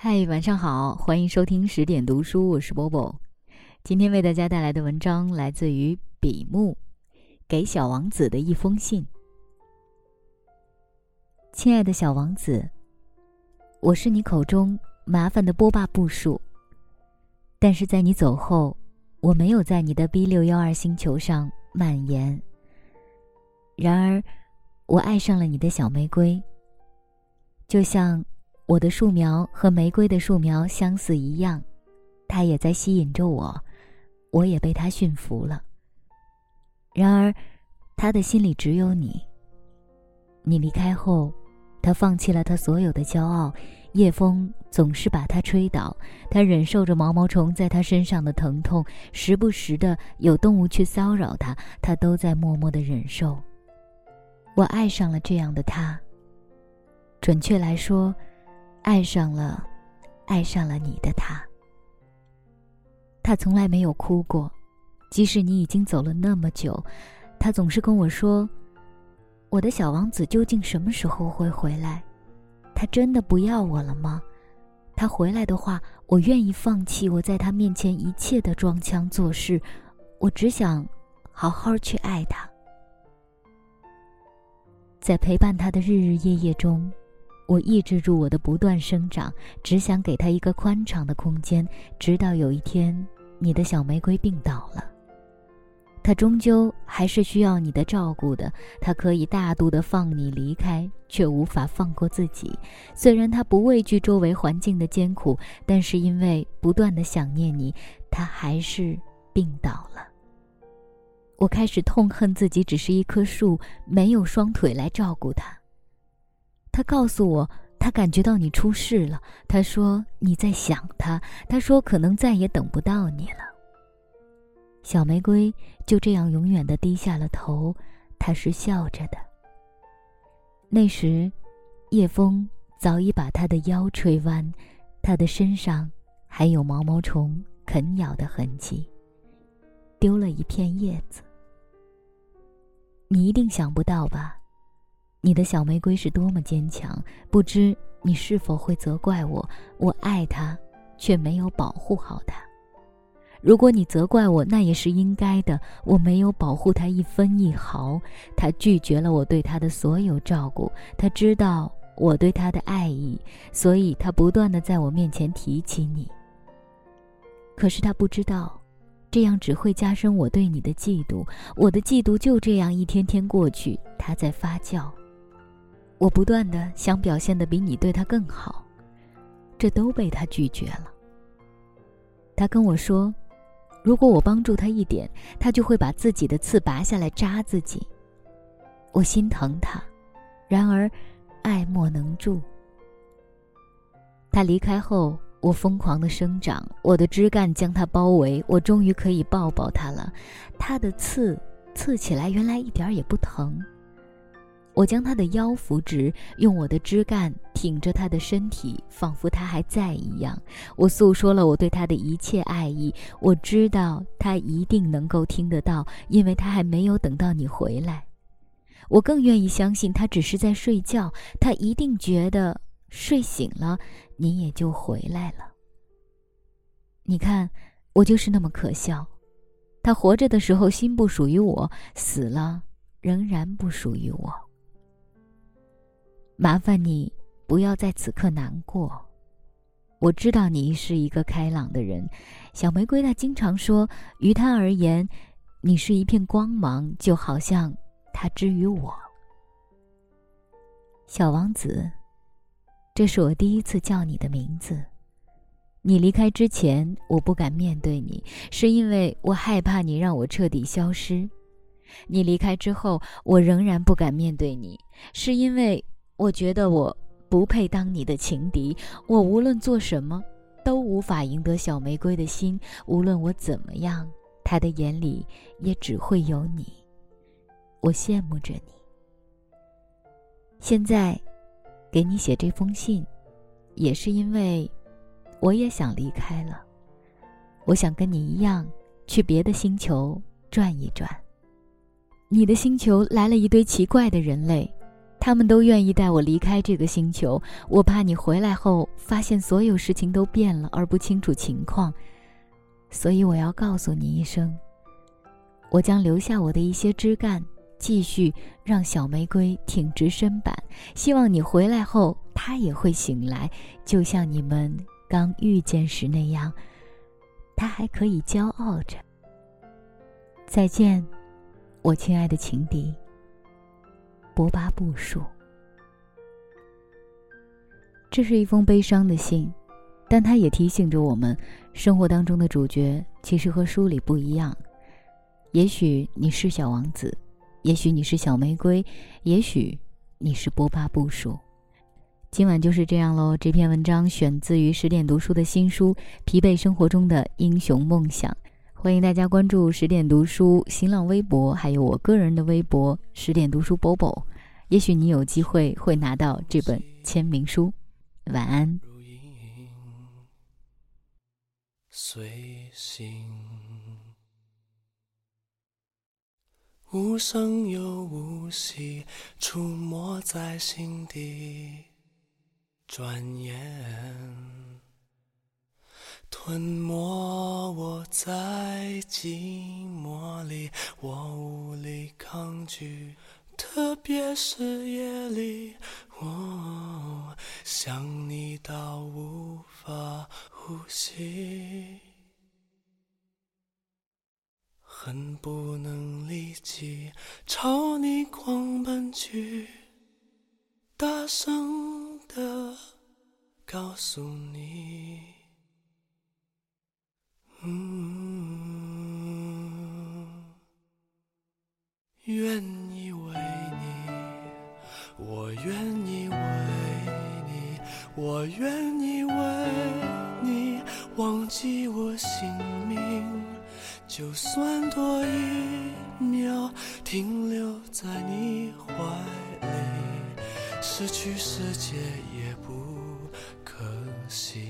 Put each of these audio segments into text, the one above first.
嗨，晚上好，欢迎收听十点读书，我是波波。今天为大家带来的文章来自于笔木，给小王子的一封信。亲爱的小王子，我是你口中麻烦的波霸步数，但是在你走后，我没有在你的 B 六幺二星球上蔓延。然而，我爱上了你的小玫瑰，就像。我的树苗和玫瑰的树苗相似一样，它也在吸引着我，我也被它驯服了。然而，他的心里只有你。你离开后，他放弃了他所有的骄傲，夜风总是把他吹倒，他忍受着毛毛虫在他身上的疼痛，时不时的有动物去骚扰他，他都在默默的忍受。我爱上了这样的他。准确来说。爱上了，爱上了你的他。他从来没有哭过，即使你已经走了那么久，他总是跟我说：“我的小王子究竟什么时候会回来？他真的不要我了吗？他回来的话，我愿意放弃我在他面前一切的装腔作势，我只想好好去爱他。”在陪伴他的日日夜夜中。我抑制住我的不断生长，只想给他一个宽敞的空间。直到有一天，你的小玫瑰病倒了，他终究还是需要你的照顾的。他可以大度的放你离开，却无法放过自己。虽然他不畏惧周围环境的艰苦，但是因为不断的想念你，他还是病倒了。我开始痛恨自己，只是一棵树，没有双腿来照顾他。他告诉我，他感觉到你出事了。他说你在想他。他说可能再也等不到你了。小玫瑰就这样永远的低下了头，他是笑着的。那时，夜风早已把他的腰吹弯，他的身上还有毛毛虫啃咬的痕迹，丢了一片叶子。你一定想不到吧？你的小玫瑰是多么坚强，不知你是否会责怪我？我爱它，却没有保护好它。如果你责怪我，那也是应该的。我没有保护它一分一毫，它拒绝了我对它的所有照顾。它知道我对它的爱意，所以它不断的在我面前提起你。可是它不知道，这样只会加深我对你的嫉妒。我的嫉妒就这样一天天过去，它在发酵。我不断的想表现的比你对他更好，这都被他拒绝了。他跟我说，如果我帮助他一点，他就会把自己的刺拔下来扎自己。我心疼他，然而爱莫能助。他离开后，我疯狂的生长，我的枝干将他包围，我终于可以抱抱他了。他的刺刺起来，原来一点也不疼。我将他的腰扶直，用我的枝干挺着他的身体，仿佛他还在一样。我诉说了我对他的一切爱意。我知道他一定能够听得到，因为他还没有等到你回来。我更愿意相信他只是在睡觉。他一定觉得睡醒了，你也就回来了。你看，我就是那么可笑。他活着的时候心不属于我，死了仍然不属于我。麻烦你不要在此刻难过。我知道你是一个开朗的人，小玫瑰她经常说，于她而言，你是一片光芒，就好像她之于我。小王子，这是我第一次叫你的名字。你离开之前，我不敢面对你，是因为我害怕你让我彻底消失。你离开之后，我仍然不敢面对你，是因为。我觉得我不配当你的情敌，我无论做什么都无法赢得小玫瑰的心。无论我怎么样，他的眼里也只会有你。我羡慕着你。现在，给你写这封信，也是因为我也想离开了。我想跟你一样去别的星球转一转。你的星球来了一堆奇怪的人类。他们都愿意带我离开这个星球。我怕你回来后发现所有事情都变了，而不清楚情况，所以我要告诉你一声。我将留下我的一些枝干，继续让小玫瑰挺直身板。希望你回来后，它也会醒来，就像你们刚遇见时那样，它还可以骄傲着。再见，我亲爱的情敌。波巴布树。这是一封悲伤的信，但它也提醒着我们，生活当中的主角其实和书里不一样。也许你是小王子，也许你是小玫瑰，也许你是波巴布树。今晚就是这样喽。这篇文章选自于十点读书的新书《疲惫生活中的英雄梦想》，欢迎大家关注十点读书新浪微博，还有我个人的微博十点读书 Bobo。也许你有机会会拿到这本签名书。晚安。随无声又无息，出没在心底，转眼吞没我在寂寞里，我无力抗拒，特别是夜里，我想你到无法呼吸。恨不能立即朝你狂奔去，大声的告诉你，嗯愿意为你，我愿意为你，我愿意为你忘记我姓名。就算多一秒停留在你怀里，失去世界也不可惜。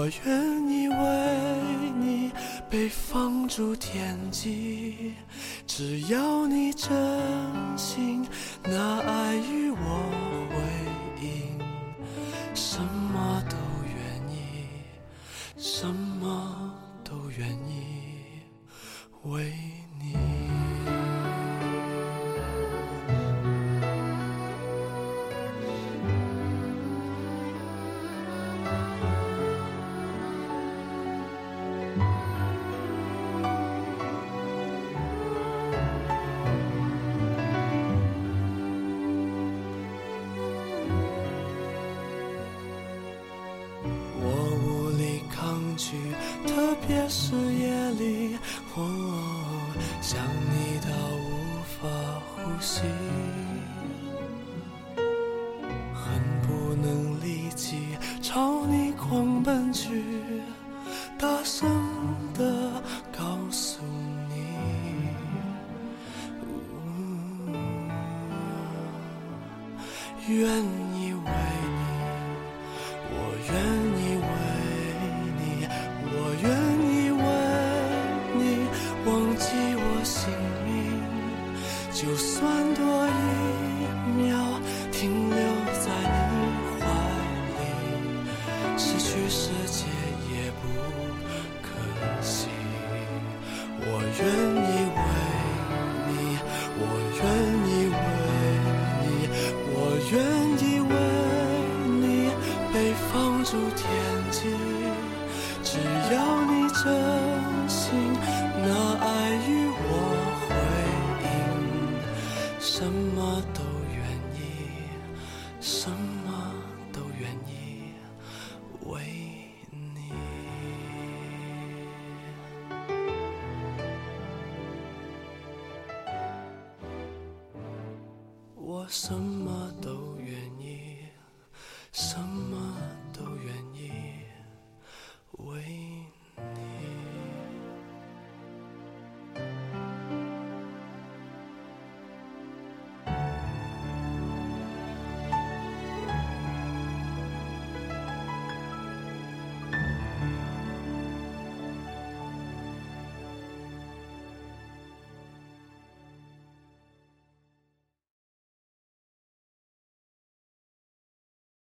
我愿意为你被放逐天际。只要你真心拿爱与是夜里，我想你到无法呼吸，恨不能立即朝你狂奔去，大声的告诉你，愿意为就算多一秒停留在你怀里失去世界也不可惜。我愿意为你我愿意为你我愿意为你被放逐天际。只要你真我什么都愿意，什。